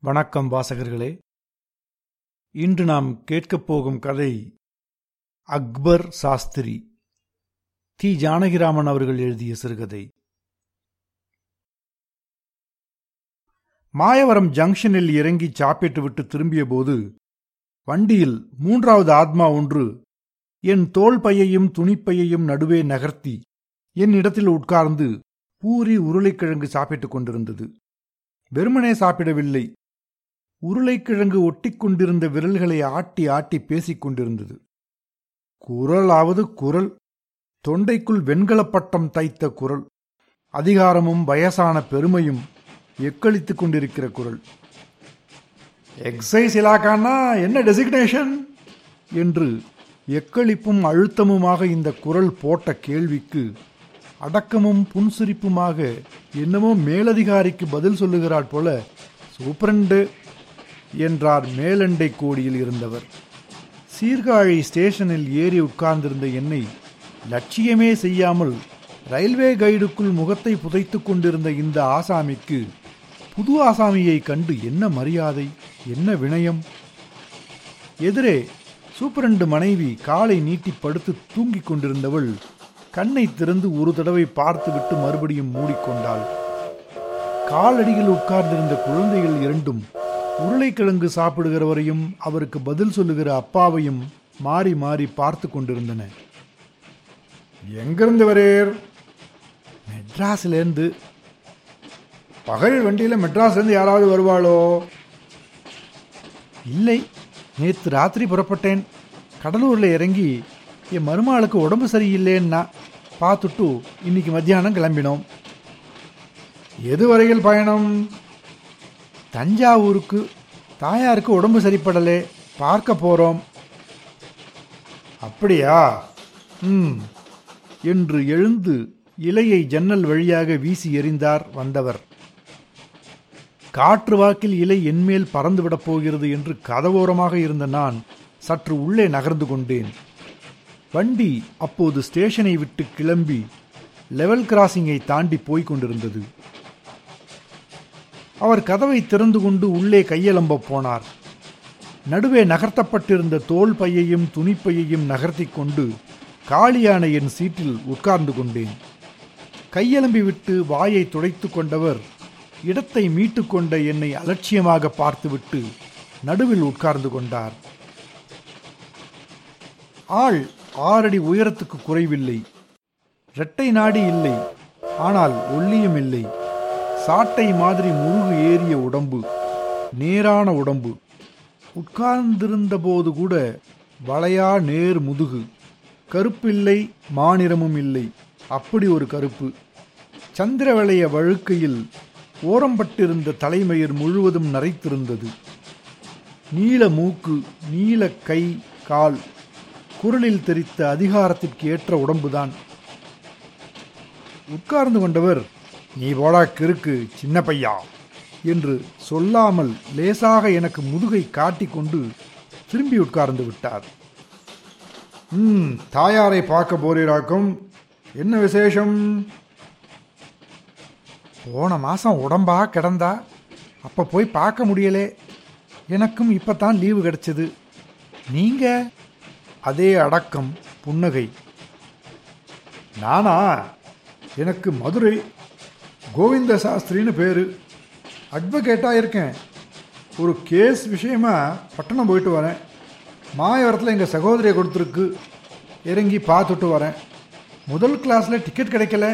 வணக்கம் வாசகர்களே. இன்று நாம் கேட்கப் போகும் கதை அக்பர் சாஸ்திரி தி ஜானகிராமன் அவர்கள் எழுதிய சிறுகதை. மாயவரம் ஜங்ஷனில் இறங்கி சாப்பிட்டு விட்டு திரும்பிய போது வண்டியில் மூன்றாவது ஆத்மா ஒன்று என் தோல் பையையும் துணிப்பையையும் நடுவே நகர்த்தி என் இடத்தில் உட்கார்ந்து பூரி உருளைக்கிழங்கு சாப்பிட்டுக் கொண்டிருந்தது. வெறுமனே சாப்பிடவில்லை. உருளைக்கிழங்கு ஒட்டிக்கொண்டிருந்த விரல்களை ஆட்டி ஆட்டி பேசிக் கொண்டிருந்தது. குரலாவது குரல் தொண்டைக்குள் வெண்கலப்பட்டம் தைத்த குரல் அதிகாரமும் வயசான பெருமையும் எக்களித்துக் கொண்டிருக்கிற குரல். எக்ஸைஸ் இலாக்கானா என்ன டெசிக்னேஷன் என்று எக்களிப்பும் அழுத்தமுமாக இந்த குரல் போட்ட கேள்விக்கு அடக்கமும் புன்சிரிப்புமாக என்னமோ மேலதிகாரிக்கு பதில் சொல்லுகிறாள் போல சூப்பரண்டு என்றார் மேலண்டை கோடியில் இருந்தவர். சீர்காழி ஸ்டேஷனில் ஏறி உட்கார்ந்திருந்த என்னை லட்சியமே செய்யாமல் ரயில்வே கைடுக்குள் முகத்தை புதைத்துக் கொண்டிருந்த இந்த ஆசாமிக்கு புது ஆசாமியை கண்டு என்ன மரியாதை என்ன வினயம்? எதிரே சூப்பரண்டு மனைவி காலை நீட்டி படுத்து தூங்கிக் கொண்டிருந்தவள் கண்ணை திறந்து ஒரு தடவை பார்த்துவிட்டு மறுபடியும் மூடிக்கொண்டாள். காலடியில் உட்கார்ந்திருந்த குழந்தைகள் இரண்டும் உருளைக்கிழங்கு சாப்பிடுகிறவரையும் அவருக்கு பதில் சொல்லுகிற அப்பாவையும் மாறி மாறி பார்த்து கொண்டிருந்தன. எங்கிருந்து வரேர் மெட்ராஸ்லேருந்து. பகல் வண்டியில் மெட்ராஸ்லேருந்து யாராவது வருவாளோ? இல்லை நேற்று ராத்திரி புறப்பட்டேன். கடலூரில் இறங்கி என் மருமகளுக்கு உடம்பு சரியில்லைன்னா பார்த்துட்டு இன்னைக்கு மத்தியானம் கிளம்பினோம். எது வரையில் பயணம்? தஞ்சாவூருக்கு தாயாருக்கு உடம்பு சரிப்படலே பார்க்க போறோம். அப்படியா? ம். என்று எழுந்து இலையை ஜன்னல் வழியாக வீசி எறிந்தார் வந்தவர். காற்று வாக்கில் இலை என்மேல் பறந்துவிடப் போகிறது என்று கதவோரமாக இருந்த நான் சற்று உள்ளே நகர்ந்து கொண்டேன். வண்டி அப்போது ஸ்டேஷனை விட்டு கிளம்பி லெவல் கிராசிங்கை தாண்டி போய்க் கொண்டிருந்தது. அவர் கதவை திறந்து கொண்டு உள்ளே கையெலம்ப போனார். நடுவே நகர்த்தப்பட்டிருந்த தோல் பையையும் துணிப்பையையும் நகர்த்தி கொண்டு காலியான என் சீட்டில் உட்கார்ந்து கொண்டேன். கையலம்பி விட்டு வாயை துடைத்து கொண்டவர் இடத்தை மீட்டுக்கொண்ட என்னை அலட்சியமாக பார்த்துவிட்டு நடுவில் உட்கார்ந்து கொண்டார். ஆள் ஆறடி உயரத்துக்கு குறைவில்லை. இரட்டை நாடி இல்லை. ஆனால் ஒல்லியும் இல்லை. சாட்டை மாதிரி முருகு ஏறிய உடம்பு நேரான உடம்பு. உட்கார்ந்திருந்த போது கூட வளையா நேர் முதுகு. கருப்பில்லை மாநிறமும் இல்லை. அப்படி ஒரு கருப்பு. சந்திரவளைய வழுக்கையில் ஓரம்பட்டிருந்த தலைமயிர் முழுவதும் நரைத்திருந்தது. நீல மூக்கு நீல கை கால் குரலில் தெரித்த அதிகாரத்திற்கு ஏற்ற உடம்புதான். உட்கார்ந்து கொண்டவர் நீ போடா கிறுக்கு சின்ன பையா என்று சொல்லாமல் லேசாக எனக்கு முதுகை காட்டிக்கொண்டு திரும்பி உட்கார்ந்து விட்டார். ம் தாயாரை பார்க்க போறீராக்கும். என்ன விசேஷம்? போன மாசம் உடம்பா கிடந்தா? அப்ப போய் பார்க்க முடியலே. எனக்கும் இப்பதான் லீவு கிடைச்சது. நீங்க? அதே அடக்கம் புன்னகை. நானா? எனக்கு மதுரை கோவிந்த சாஸ்திரின்னு பேர். அட்வொகேட்டாக இருக்கேன் ஒரு கேஸ் விஷயமா பட்டணம் போயிட்டு வரேன். மாயவரத்தில் எங்கள் சகோதரியை கொடுத்துருக்கு. இறங்கி பார்த்துட்டு வரேன். முதல் கிளாஸில் டிக்கெட் கிடைக்கல.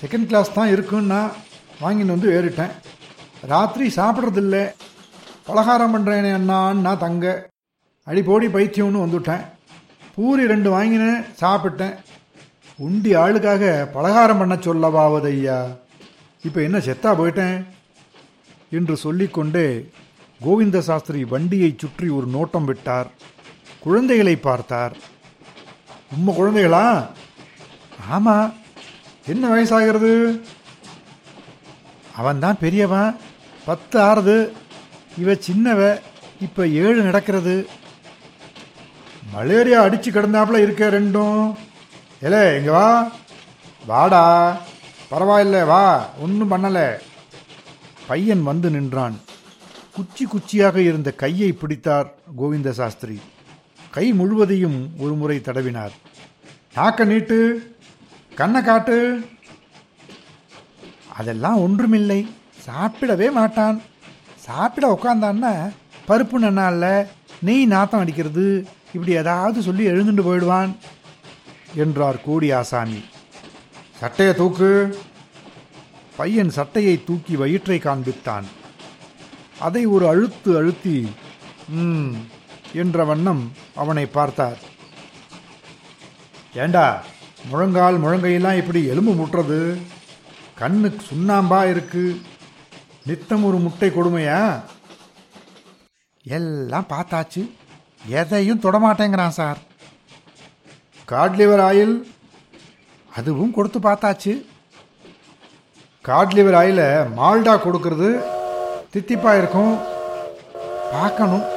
செகண்ட் கிளாஸ் தான் இருக்குன்னா வாங்கின்னு வந்து ஏறிட்டேன். ராத்திரி சாப்பிட்றதில்ல. பலகாரம் பண்ணுறேனே அண்ணான்னா நான் தங்க. அடிப்போடி பைத்தியம்னு வந்துவிட்டேன் பூரி ரெண்டு வாங்கினேன் சாப்பிட்டேன். உண்டி ஆளுக்காக பலகாரம் பண்ண சொல்லவாவது ஐயா இப்போ என்ன செத்தா போயிட்டேன்? என்று சொல்லிக்கொண்டே கோவிந்த சாஸ்திரி வண்டியை சுற்றி ஒரு நோட்டம் விட்டார். குழந்தைகளை பார்த்தார். உம்ம குழந்தைகளா? ஆமா. என்ன வயசாகிறது? அவன் தான் பெரியவன். பத்து ஆறுது. இவ சின்னவ. இப்ப ஏழு நடக்கிறது. மலேரியா அடிச்சு கிடந்தாப்புல இருக்க ரெண்டும். ஏலே இங்க வா. வாடா. பரவாயில்ல வா. ஒன்றும் பண்ணலை. பையன் வந்து நின்றான். குச்சி குச்சியாக இருந்த கையை பிடித்தார் கோவிந்த சாஸ்திரி. கை முழுவதையும் ஒரு முறை தடவினார். நாக்க நீட்டு. கண்ணை காட்டு. அதெல்லாம் ஒன்றுமில்லை. சாப்பிடவே மாட்டான். சாப்பிட உக்காந்தான்னா பருப்பு நன்னால நெய் நாத்தம் அடிக்கிறது. இப்படி ஏதாவது சொல்லி எழுந்துட்டு போயிடுவான் என்றார் கோடி ஆசாமி சட்டையை தூக்கு. பையன் சட்டையை தூக்கி வயிற்றை காண்பித்தான். அதை ஒரு அழுத்து அழுத்தி ம் என்ற வண்ணம் அவனை பார்த்தார். ஏண்டா முழங்கால் முழங்கையெல்லாம் இப்படி எலும்பு முட்டுறது? கண்ணுக்கு சுண்ணாம்பா இருக்கு. நித்தம் ஒரு முட்டை கொடுமையா? எல்லாம் பார்த்தாச்சு. எதையும் தொடமாட்டேங்கிறான் சார். காட்லிவர் ஆயில் அதுவும் கொடுத்து பார்த்தாச்சு. காட்லிவர் ஆயில மால்டா கொடுக்கறது தித்திப்பா இருக்கும். பார்க்கணும்.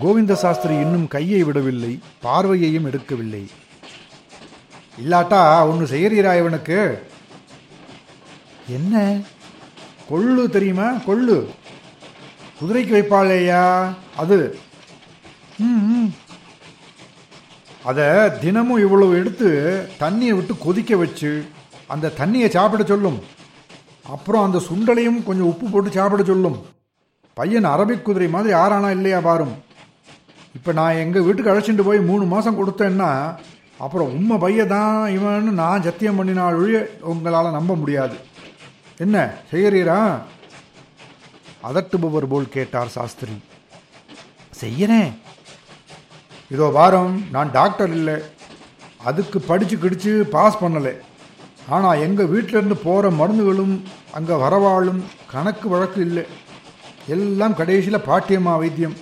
கோவிந்த சாஸ்திரி இன்னும் கையை விடவில்லை பார்வையையும் எடுக்கவில்லை. இல்லாட்டா ஒன்று செய்கிறீரா இவனுக்கு? என்ன? கொள்ளு தெரியுமா? கொள்ளு. குதிரைக்கு வைப்பாளேயா? அது. ம். அதை தினமும் இவ்வளவு எடுத்து தண்ணியை விட்டு கொதிக்க வச்சு அந்த தண்ணியை சாப்பிட சொல்லும். அப்புறம் அந்த சுண்டலையும் கொஞ்சம் உப்பு போட்டு சாப்பிட சொல்லும். பையன் அரபிக் குதிரை மாதிரி ஆறானா இல்லையா பாரும். இப்போ நான் எங்கள் வீட்டுக்கு அழைச்சிட்டு போய் மூணு மாதம் கொடுத்தேன்னா அப்புறம் உண்மை பையன் தான் இவன் நான் சத்தியம் பண்ணினால் ஒழிய உங்களால் நம்ப முடியாது. என்ன செய்கிறீரா அதட்டுபவர் போல் கேட்டார் சாஸ்திரி. செய்யறேன். இதோ வாரம் நான் டாக்டர் இல்லை. அதுக்கு படித்து கிடிச்சு பாஸ் பண்ணலை. ஆனால் எங்கள் வீட்டிலேருந்து போகிற மருந்துகளும் அங்கே வரவாளும் கணக்கு வழக்கு இல்லை. எல்லாம் கடைசியில் பாட்டியம்மா வைத்தியம்.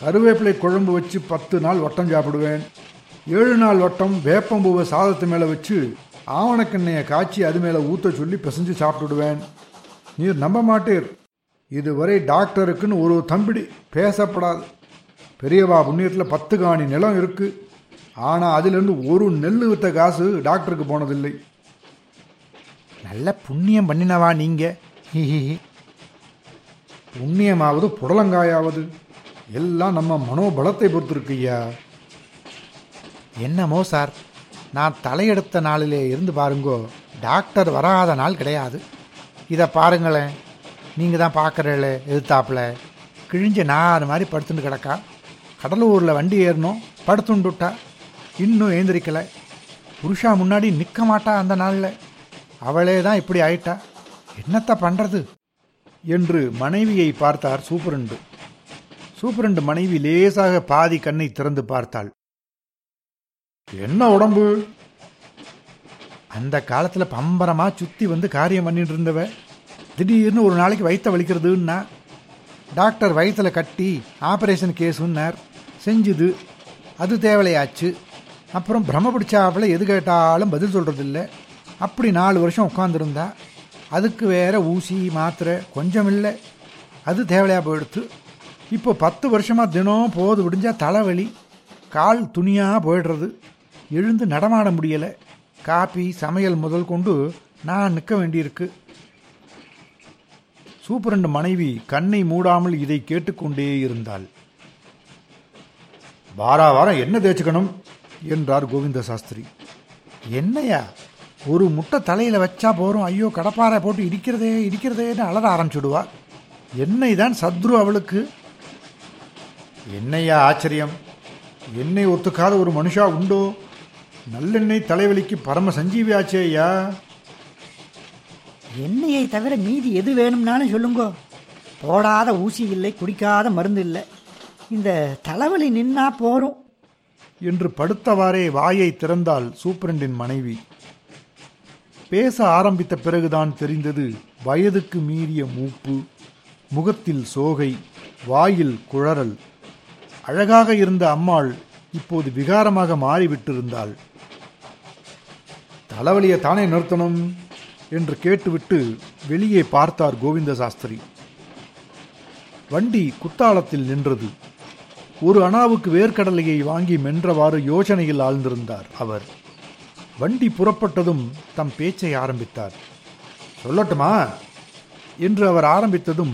கருவேப்பிலை குழம்பு வச்சு பத்து நாள் வட்டம் சாப்பிடுவேன். ஏழு நாள் வட்டம் வேப்பம்பூவை சாதத்து மேலே வச்சு ஆவணக்கெண்ணையை காய்ச்சி அது மேலே ஊற்ற சொல்லி பிசைஞ்சு சாப்பிட்டுடுவேன். நீர் நம்ப மாட்டீர். இதுவரை டாக்டருக்குன்னு ஒரு தம்பிடி பேசப்படாது. பெரியவா புண்ணியத்தில் பத்து காணி நிலம் இருக்குது ஆனால் அதிலிருந்து ஒரு நெல் வித்த காசு டாக்டருக்கு போனதில்லை. நல்ல புண்ணியம் பண்ணினவா நீங்கள் புண்ணியமாவது புடலங்காயாவது. எல்லாம் நம்ம மனோபலத்தை பொறுத்திருக்குய்யா என்னமோ சார் நான் தலையெடுத்த நாளிலே இருந்து பாருங்கோ டாக்டர் வராத நாள் கிடையாது. இதை பாருங்களேன். நீங்கள் தான் பார்க்குறீங்களே எதிர்த்தாப்புல. கிழிஞ்சு நார் மாதிரி படுத்துட்டு கிடக்கா? கடலூரில் வண்டி ஏறணும் படுத்துண்டுட்டா இன்னும் ஏந்திரிக்கலை. புருஷா முன்னாடி நிற்க மாட்டா அந்த நாளில். அவளே தான் இப்படி ஆயிட்டா. என்னத்தை பண்ணுறது என்று மனைவியை பார்த்தார் சூப்பரண்டு. சூப்பரண்டு மனைவி லேசாக பாதி கண்ணை திறந்து பார்த்தாள். என்ன உடம்பு? அந்த காலத்தில் பம்பரமாக சுற்றி வந்து காரியம் பண்ணிட்டு இருந்தவ. திடீர்னு ஒரு நாளைக்கு வயிற்ற வலிக்கிறதுன்னா டாக்டர் வயிற்றுல கட்டி ஆபரேஷன் கேஸுன்னார். செஞ்சுது. அது தேவையாச்சு அப்புறம் பிரம்ம பிடிச்சாப்புல எது கேட்டாலும் பதில் சொல்கிறதில்ல அப்படி நாலு வருஷம் உட்காந்துருந்தா அதுக்கு வேறு ஊசி மாத்திரை கொஞ்சம் இல்லை அது தேவையாக போயிடுத்து. இப்போ பத்து வருஷமாக தினம் போது விடிஞ்சால் தலைவலி கால் துணியாக போயிடுறது. எழுந்து நடமாட முடியலை. காப்பி சமையல் முதல் கொண்டு நான் நிற்க வேண்டியிருக்கு. சூப்பரண்டு மனைவி கண்ணை மூடாமல் இதை கேட்டுக்கொண்டே இருந்தாள். வாரா வாரம் என்ன தேய்ச்சிக்கணும்? என்றார் கோவிந்த சாஸ்திரி. என்னையா? ஒரு முட்டை தலையில் வச்சா போகிறோம் ஐயோ கடப்பாறை போட்டு இடிக்கிறதே இடிக்கிறதேன்னு அலற ஆரம்பிச்சுடுவா. எண்ணெய் தான் சத்ரு அவளுக்கு? என்னையா ஆச்சரியம்? எண்ணெய் ஒத்துக்காத ஒரு மனுஷா உண்டோ? நல்லெண்ணெய் தலைவலிக்கு பரம சஞ்சீவி ஆச்சேயா? எண்ணெயை தவிர மீதி எது வேணும்னாலும் சொல்லுங்கோ. போடாத ஊசி இல்லை குடிக்காத மருந்து இல்லை. இந்த தலைவலி நின்னா போரும். என்று படுத்தவாறே வாயை திறந்தாள் சூப்பரண்டின் மனைவி. பேச ஆரம்பித்த பிறகுதான் தெரிந்தது வயதுக்கு மீறிய மூப்பு முகத்தில் சோகை வாயில் குழறல். அழகாக இருந்த அம்மாள் இப்போது விகாரமாக மாறிவிட்டிருந்தாள். தலைவலியை தானே நிறுத்தணும்? என்று கேட்டுவிட்டு வெளியே பார்த்தார் கோவிந்த சாஸ்திரி வண்டி குத்தாலத்தில் நின்றது. ஒரு அணாவுக்கு வேர்க்கடலையை வாங்கி மென்றவாறு யோசனையில் ஆழ்ந்திருந்தார் அவர். வண்டி புறப்பட்டதும் தம் பேச்சை ஆரம்பித்தார். சொல்லட்டுமா? என்று அவர் ஆரம்பித்ததும்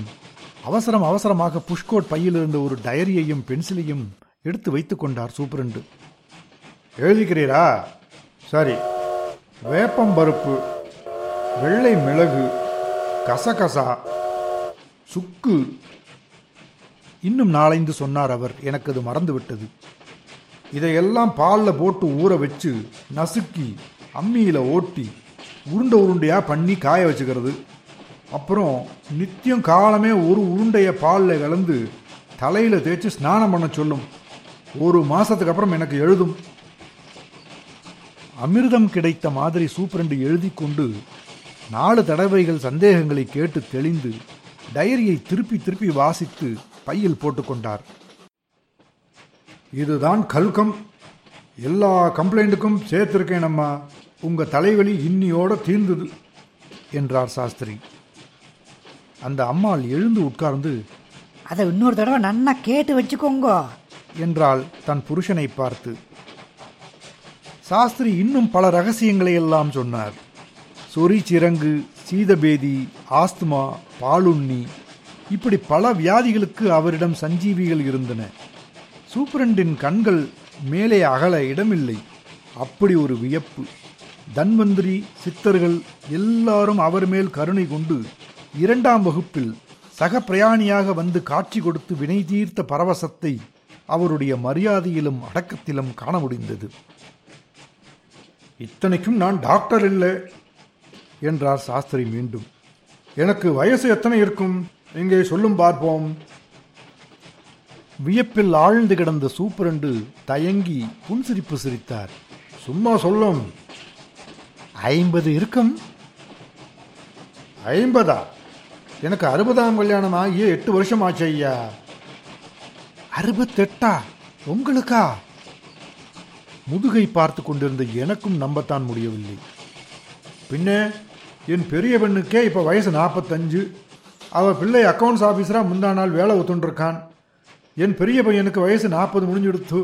அவசரம் அவசரமாக புஷ்கோட் பையிலிருந்த ஒரு டயரியையும் பென்சிலையும் எடுத்து வைத்துக் கொண்டார் சூப்பரண்டு. எழுதிக்கிறீரா? சரி. வேப்பம்பருப்பு வெள்ளை மிளகு கசகசா சுக்கு. இன்னும் நாளைந்து சொன்னார் அவர். எனக்கு அது மறந்து விட்டது இதையெல்லாம் பாலில் போட்டு ஊற வச்சு நசுக்கி அம்மியில் ஓட்டி உருண்டை உருண்டையாக பண்ணி காய வச்சுக்கிறது. அப்புறம் நித்தியம் காலமே ஒரு உருண்டையை பாலில் கலந்து தலையில் தேய்ச்சி ஸ்நானம் பண்ண சொல்லும். ஒரு மாதத்துக்கு அப்புறம் எனக்கு எழுதும். அமிர்தம் கிடைத்த மாதிரி சூப்பரண்டு எழுதி கொண்டு நாலு தடவைகள் சந்தேகங்களை கேட்டு தெளிந்து டைரியை திருப்பி திருப்பி வாசித்து பையில் போட்டுக்கொண்டார் இதுதான் கல்கம். எல்லா கம்ப்ளைண்ட்டுக்கும் சேர்த்திருக்கேன் அம்மா. உங்க தலைவலி இன்னியோட தீர்ந்தது என்றார் சாஸ்திரி. அந்த அம்மாள் எழுந்து உட்கார்ந்து அதை இன்னொரு தடவை நன்னா கேட்டு வச்சுக்கோங்கோ என்றாள் தன் புருஷனை பார்த்து. சாஸ்திரி இன்னும் பல ரகசியங்களை எல்லாம் சொன்னார். சொறி சிரங்கு சீதபேதி ஆஸ்துமா பாலுண்ணி இப்படி பல வியாதிகளுக்கு அவரிடம் சஞ்சீவிகள் இருந்தன. சூப்பரண்டின் கண்கள் மேலே அகல இடமில்லை. அப்படி ஒரு வியப்பு. தன்வந்திரி சித்தர்கள் எல்லாரும் அவர் மேல் கருணை கொண்டு இரண்டாம் வகுப்பில் சக பிரயாணியாக வந்து காட்சி கொடுத்து வினை தீர்த்த பரவசத்தை அவருடைய மரியாதையிலும் அடக்கத்திலும் காண முடிந்தது. இத்தனைக்கும் நான் டாக்டர் இல்லை. என்றார் சாஸ்திரி மீண்டும். எனக்கு வயசு எத்தனை இருக்கும்? இங்கே சொல்லும் பார்ப்போம். வியப்பில் ஆழ்ந்து கிடந்த சூப்பரண்டு தயங்கி புன்சிரிப்பு சிரித்தார். சும்மா சொல்லும். ஐம்பது இருக்கும். ஐம்பதா? எனக்கு அறுபதாம் கல்யாணம் ஆகிய எட்டு வருஷம் ஆச்சு ஐயா. அறுபத்தெட்டா? உங்களுக்கா? முதுகை பார்த்து கொண்டிருந்த எனக்கும் நம்பத்தான் முடியவில்லை. பின்ன என் பெரிய பெண்ணுக்கே இப்போ வயசு நாற்பத்தஞ்சு அவள் பிள்ளை அக்கவுண்ட்ஸ் ஆஃபீஸராக முந்தா நாள் வேலை ஒத்துண்டிருக்கான். என் பெரிய பையனுக்கு வயசு நாற்பது முடிஞ்சுடுத்து.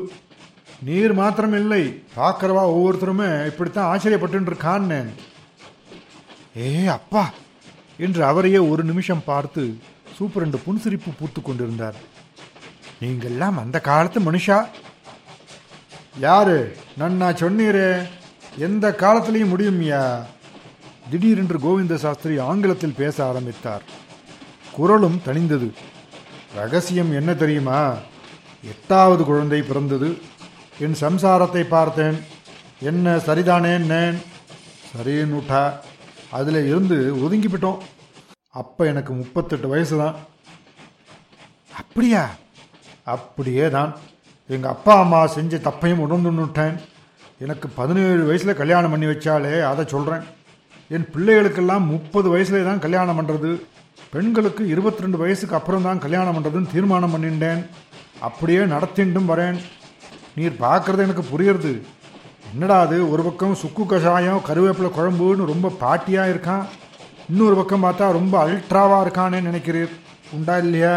நீர் மாத்திரம் இல்லை பார்க்குறவா ஒவ்வொருத்தருமே இப்படித்தான் ஆச்சரியப்பட்டுருக்கான்னு ஏ அப்பா என்று அவரையே ஒரு நிமிஷம் பார்த்து சூப்பரண்டு புன்சிரிப்பு பூத்து கொண்டிருந்தார். நீங்கள்லாம் அந்த காலத்து மனுஷா? யாரு? நன்னா சொன்னீரே எந்த காலத்திலையும் முடியும்யா? திடீரென்று கோவிந்த சாஸ்திரி ஆங்கிலத்தில் பேச ஆரம்பித்தார். குரலும் தணிந்தது. ரகசியம் என்ன தெரியுமா? எட்டாவது குழந்தை பிறந்தது. என் சம்சாரத்தை பார்த்தேன். என்ன சரிதானேன்னேன் சரின்னுட்டா அதில் இருந்து ஒதுங்கிவிட்டோம் அப்போ எனக்கு முப்பத்தெட்டு வயசு தான் அப்படியா? அப்படியே தான். எங்கள் அப்பா அம்மா செஞ்ச தப்பையும் உணர்ந்துன்னுட்டேன் எனக்கு பதினேழு வயசில் கல்யாணம் பண்ணி வச்சாலே அதை சொல்கிறேன் என் பிள்ளைகளுக்கெல்லாம் முப்பது வயசுலே தான் கல்யாணம் பண்ணுறது பெண்களுக்கு இருபத்தி ரெண்டு வயசுக்கு அப்புறம் தான் கல்யாணம் பண்ணுறதுன்னு தீர்மானம் பண்ணிட்டேன். அப்படியே நடத்திண்டும் வரேன். நீர் பார்க்குறது எனக்கு புரியுறது. என்னடா அது? ஒரு பக்கம் சுக்கு கஷாயம் கருவேப்பிலை குழம்புன்னு ரொம்ப பாட்டியாக இருக்கான். இன்னொரு பக்கம் பார்த்தா ரொம்ப அல்ட்ராவாக இருக்கானே நினைக்கிறீர். உண்டா இல்லையா?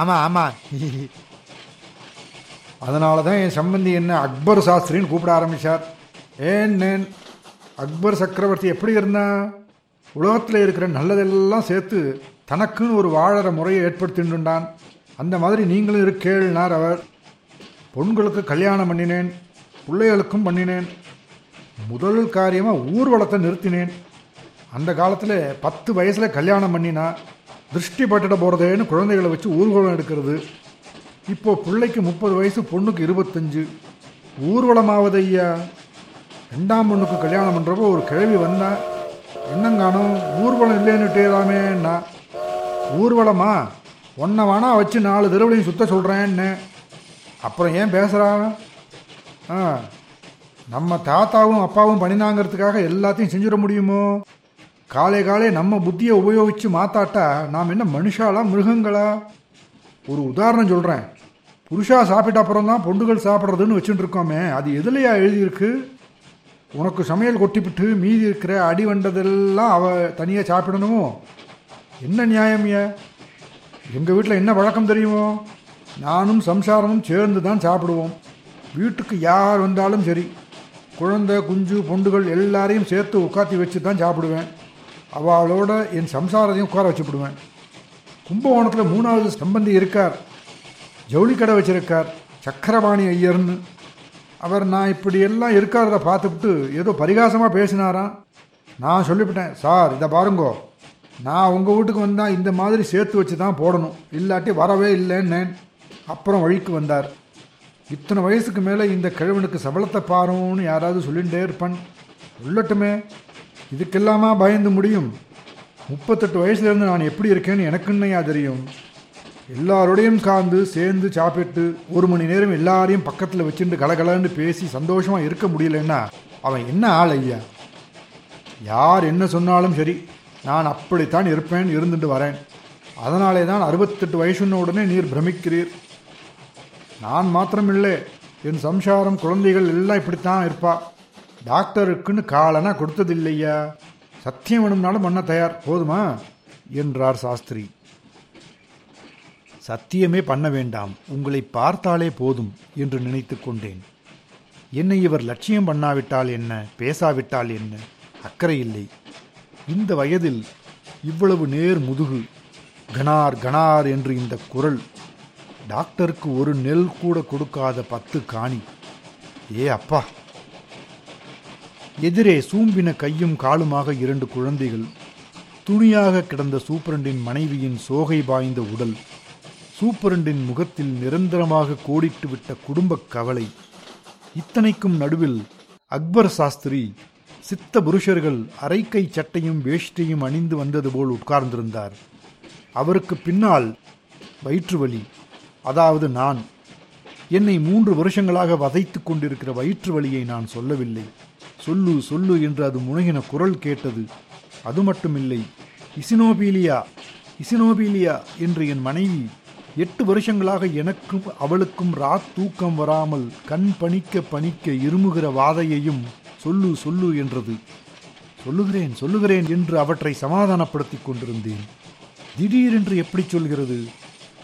ஆமாம் ஆமாம் அதனால தான் என் சம்பந்தி என்ன அக்பர் சாஸ்திரின்னு கூப்பிட ஆரம்பித்தார் ஏன் நேன் அக்பர் சக்கரவர்த்தி எப்படி இருந்தால் உலகத்தில் இருக்கிற நல்லதெல்லாம் சேர்த்து தனக்குன்னு ஒரு வாழற முறையை ஏற்படுத்தின்றான் அந்த மாதிரி நீங்களும் இருக்கேள்னார் அவர். பொண்களுக்கு கல்யாணம் பண்ணினேன் பிள்ளைகளுக்கும் பண்ணினேன். முதல் காரியமாக ஊர்வலத்தை நிறுத்தினேன். அந்த காலத்தில் பத்து வயசில் கல்யாணம் பண்ணினா திருஷ்டி பட்டுட போகிறதேன்னு குழந்தைகளை வச்சு ஊர்வலம் எடுக்கிறது. இப்போ பிள்ளைக்கு முப்பது வயசு பொண்ணுக்கு இருபத்தஞ்சு. ஊர்வலமாவது ஐயா? ரெண்டாம் பொண்ணுக்கு கல்யாணம் பண்ணுறப்போ ஒரு கிழவி வந்தேன் என்னங்கானும் ஊர்வலம் இல்லைன்னுட்டேதாமேன்னா ஊர்வலமா? ஒன்றை வேணா வச்சு நாலு தெருவுலையும் சுத்த சொல்கிறேன்னு அப்புறம் ஏன் பேசுகிறா ஆ நம்ம தாத்தாவும் அப்பாவும் பண்ணினாங்கிறதுக்காக எல்லாத்தையும் செஞ்சிட முடியுமோ? காலை காலே நம்ம புத்தியை உபயோகித்து மாத்தாட்டா நாம் என்ன மனுஷாலா மிருகங்களா? ஒரு உதாரணம் சொல்கிறேன் புருஷா சாப்பிட்ட அப்புறம் தான் பொண்டுகள் சாப்பிட்றதுன்னு வச்சுட்டு இருக்கோமே அது எதுலையா எழுதியிருக்கு? உனக்கு சமையல் கொட்டிவிட்டு மீதி இருக்கிற அடி வண்டதெல்லாம் அவ தனியாக சாப்பிடணுமோ? என்ன நியாயம் ஏ? எங்கள் வீட்டில் என்ன வழக்கம் தெரியுமோ? நானும் சம்சாரமும் சேர்ந்து தான் சாப்பிடுவோம். வீட்டுக்கு யார் வந்தாலும் சரி. குழந்தை குஞ்சு பொண்டுகள் எல்லாரையும் சேர்த்து உட்காத்தி வச்சு தான் சாப்பிடுவேன். அவளோட என் சம்சாரத்தையும் உட்கார வச்சுப்பிடுவேன். கும்பகோணத்தில் மூணாவது சம்பந்தி இருக்கார். ஜவுளி கடை வச்சிருக்கார். சக்கரபாணி ஐயர்னு. அவர் நான் இப்படி எல்லாம் இருக்காரத பார்த்துவிட்டு ஏதோ பரிகாசமாக பேசினாராம். நான் சொல்லிவிட்டேன் சார் இதை பாருங்கோ. நான் உங்கள் வீட்டுக்கு வந்தால் இந்த மாதிரி சேர்த்து வச்சு தான் போடணும். இல்லாட்டி வரவே இல்லைன்னேன். அப்புறம் வழிக்கு வந்தார். இத்தனை வயசுக்கு மேலே இந்த கிழவனுக்கு சபலத்தை பாருன்னு யாராவது சொல்லிகிட்டே இருப்பான். உள்ளட்டுமே இதுக்கெல்லாமா பயந்து முடியும்? முப்பத்தெட்டு வயசுலேருந்து நான் எப்படி இருக்கேன்னு எனக்குன்னையா தெரியும்? எல்லாரோடையும் காந்து சேர்ந்து சாப்பிட்டு ஒரு மணி நேரம் எல்லாரையும் பக்கத்தில் வச்சுட்டு கலகலன்னு பேசி சந்தோஷமாக இருக்க முடியலன்னா அவன் என்ன ஆள் ஐயா? யார் என்ன சொன்னாலும் சரி நான் அப்படித்தான் இருப்பேன் இருந்துட்டு வரேன். அதனாலே தான் அறுபத்தெட்டு வயசுன்ன உடனே நீர் பிரமிக்கிறீர். நான் மாத்திரமில்லை என் சம்சாரம் குழந்தைகள் எல்லாம் இப்படித்தான் இருப்பா. டாக்டருக்குன்னு காலனா கொடுத்ததில்லையா? சத்தியம் வேணும்னாலும் பண்ண தயார் போதுமா? என்றார் சாஸ்திரி. சத்தியமே பண்ண வேண்டாம். உங்களை பார்த்தாலே போதும் என்று நினைத்து கொண்டேன். என்னை இவர் லட்சியம் பண்ணாவிட்டால் என்ன? பேசாவிட்டால் என்ன? அக்கறை இல்லை. இந்த வயதில் இவ்வளவு நேர் முதுகு கனார் கனார் என்று இந்த குரல் டாக்டருக்கு ஒரு நெல் கூட கொடுக்காத பத்து காணி. ஏ அப்பா! எதிரே சூம்பின கையும் காலுமாக இரண்டு குழந்தைகள் துணியாக கிடந்த சூப்பரண்டின் மனைவியின் சோகை பாய்ந்த உடல் சூப்பரண்டின் முகத்தில் நிரந்தரமாக கோடிட்டு விட்ட குடும்பக் கவலை. இத்தனைக்கும் நடுவில் அக்பர் சாஸ்திரி சித்த புருஷர்கள் அரைக்கை சட்டையும் வேஷ்டியும் அணிந்து வந்தது போல் உட்கார்ந்திருந்தார். அவருக்கு பின்னால் வயிற்று வலி அதாவது நான். என்னை மூன்று வருஷங்களாக வதைத்துக் கொண்டிருக்கிற வயிற்று வலியை நான் சொல்லவில்லை. சொல்லு சொல்லு என்று அது முனகின குரல் கேட்டது. அது மட்டுமில்லை. இசினோபீலியா இசினோபீலியா என்று என் மனைவி எட்டு வருஷங்களாக எனக்கும் அவளுக்கும் ராத் தூக்கம் வராமல் கண் பணிக்க பணிக்க இருமுகிற வாதையையும் சொல்லு சொல்லு என்றது. சொல்லுகிறேன் சொல்லுகிறேன் என்று அவற்றை சமாதானப்படுத்தி கொண்டிருந்தேன். திடீரென்று எப்படி சொல்கிறது?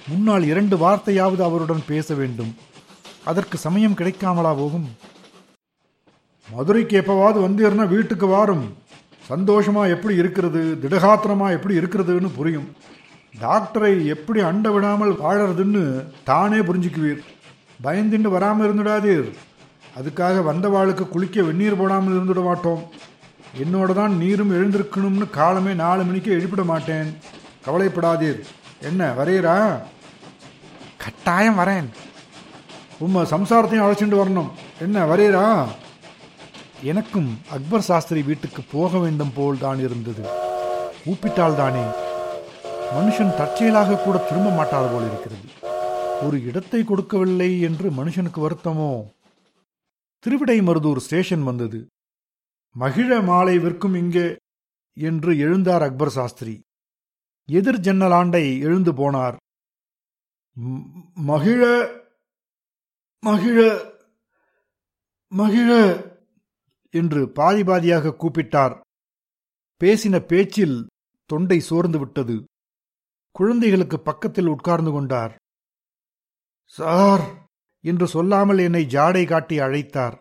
முன்னால் இரண்டு வார்த்தையாவது அவருடன் பேச வேண்டும். அதற்கு சமயம் கிடைக்காமலா போகும்? மதுரைக்கு எப்பவாவது வந்தீர்னா வீட்டுக்கு வாரும். சந்தோஷமா எப்படி இருக்கிறது? திடகாத்திரமா எப்படி இருக்கிறதுன்னு புரியும். டாக்டரை எப்படி அண்ட விடாமல் வாழறதுன்னு தானே புரிஞ்சுக்குவீர். பயந்துண்டு வராமல் இருந்துடாதீர். அதுக்காக வந்தவாளுக்கு குளிக்க வெந்நீர் போடாமல் இருந்துட மாட்டோம். என்னோட தான் நீரும் எழுந்திருக்கணும்னு காலமே நாலு மணிக்கு எழுப்பிட மாட்டேன். கவலைப்படாதீர். என்ன வரையறா? கட்டாயம் வரேன். உம்ம சம்சாரத்தையும் அழைச்சிட்டு வரணும். என்ன வரையறா? எனக்கும் அக்பர் சாஸ்திரி வீட்டுக்கு போக வேண்டும் போல் தான் இருந்தது. கூப்பிட்டால் தானே மனுஷன் தற்செயலாக கூட திரும்ப மாட்டார் போல் இருக்கிறது. ஒரு இடத்தை கொடுக்கவில்லை என்று மனுஷனுக்கு வருத்தமோ? திருவிடை மருதூர் ஸ்டேஷன் வந்தது. மகிழ மாலை விற்கும் இங்கே என்று எழுந்தார் அக்பர் சாஸ்திரி. எதிர் ஜன்னலாண்டை எழுந்து போனார். மகிழ மகிழ மகிழ என்று பாதி பாதியாக கூப்பிட்டார். பேசின பேச்சில் தொண்டை சோர்ந்து விட்டது. குழந்தைகளுக்கு பக்கத்தில் உட்கார்ந்து கொண்டார். சார்! என்று சொல்லாமல் என்னை ஜாடை காட்டி அழைத்தார்.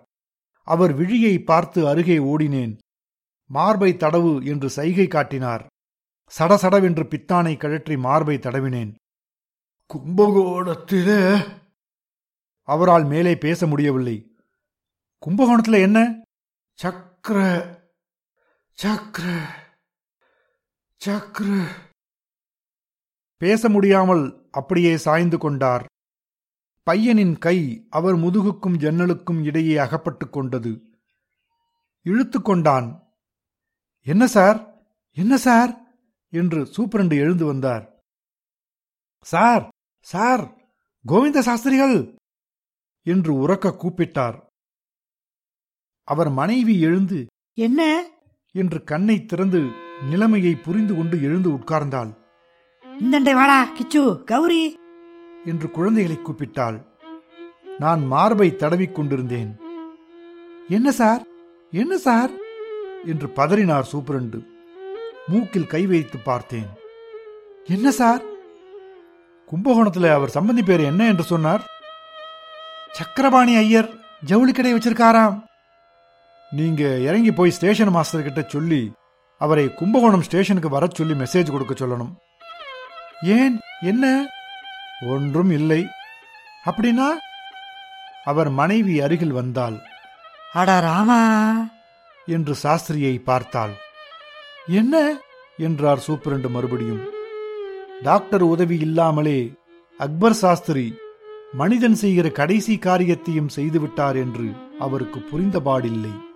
அவர் விழியை பார்த்து அருகே ஓடினேன். மார்பை தடவு என்று சைகை காட்டினார். சடசடவென்று பித்தானை கழற்றி மார்பை தடவினேன். கும்பகோணத்திலே அவரால் மேலே பேச முடியவில்லை. கும்பகோணத்துல என்ன? சக்கர சக்கர சக்கர. பேச முடியாமல் அப்படியே சாய்ந்து கொண்டார். பையனின் கை அவர் முதுகுக்கும் ஜன்னலுக்கும் இடையே அகப்பட்டுக் கொண்டது. இழுத்து கொண்டான். என்ன சார்? என்ன சார்? என்று சூப்பரண்டு எழுந்து வந்தார். சார் சார் கோவிந்த சாஸ்திரிகள்! என்று உறக்க கூப்பிட்டார். அவர் மனைவி எழுந்து என்ன? என்று கண்ணை திறந்து நிலைமையை புரிந்து கொண்டு எழுந்து உட்கார்ந்தாள். இந்தண்டை வாடா கிச்சு கௌரி. என்று குழந்தைகளை கூப்பிட்டாள். நான் மார்பை தடவிக் கொண்டிருந்தேன். என்ன சார்? என்ன சார்? என்று பதறினார் சூப்பரண்டு. மூக்கில் கை வைத்து பார்த்தேன். என்ன சார்? கும்பகோணத்தில் அவர் சம்பந்தி பேர் என்ன என்று சொன்னார். சக்கரபாணி ஐயர் ஜவுளி கடை வச்சிருக்காராம். நீங்க இறங்கி போய் ஸ்டேஷன் மாஸ்டர் கிட்ட சொல்லி அவரை கும்பகோணம் ஸ்டேஷனுக்கு வரச் சொல்லி மெசேஜ் கொடுக்க சொல்லணும். ஏன்? என்ன? ஒன்றும் இல்லை. அப்படின்னா? அவர் மனைவி அருகில் வந்தாள். அடா ராமா! என்று சாஸ்திரியை பார்த்தாள். என்ன? என்றார் சூப்பரண்டு மறுபடியும். டாக்டர் உதவி இல்லாமலே அக்பர் சாஸ்திரி மனிதன் செய்கிற கடைசி காரியத்தையும் செய்துவிட்டார் என்று அவருக்கு புரிந்தபாடில்லை.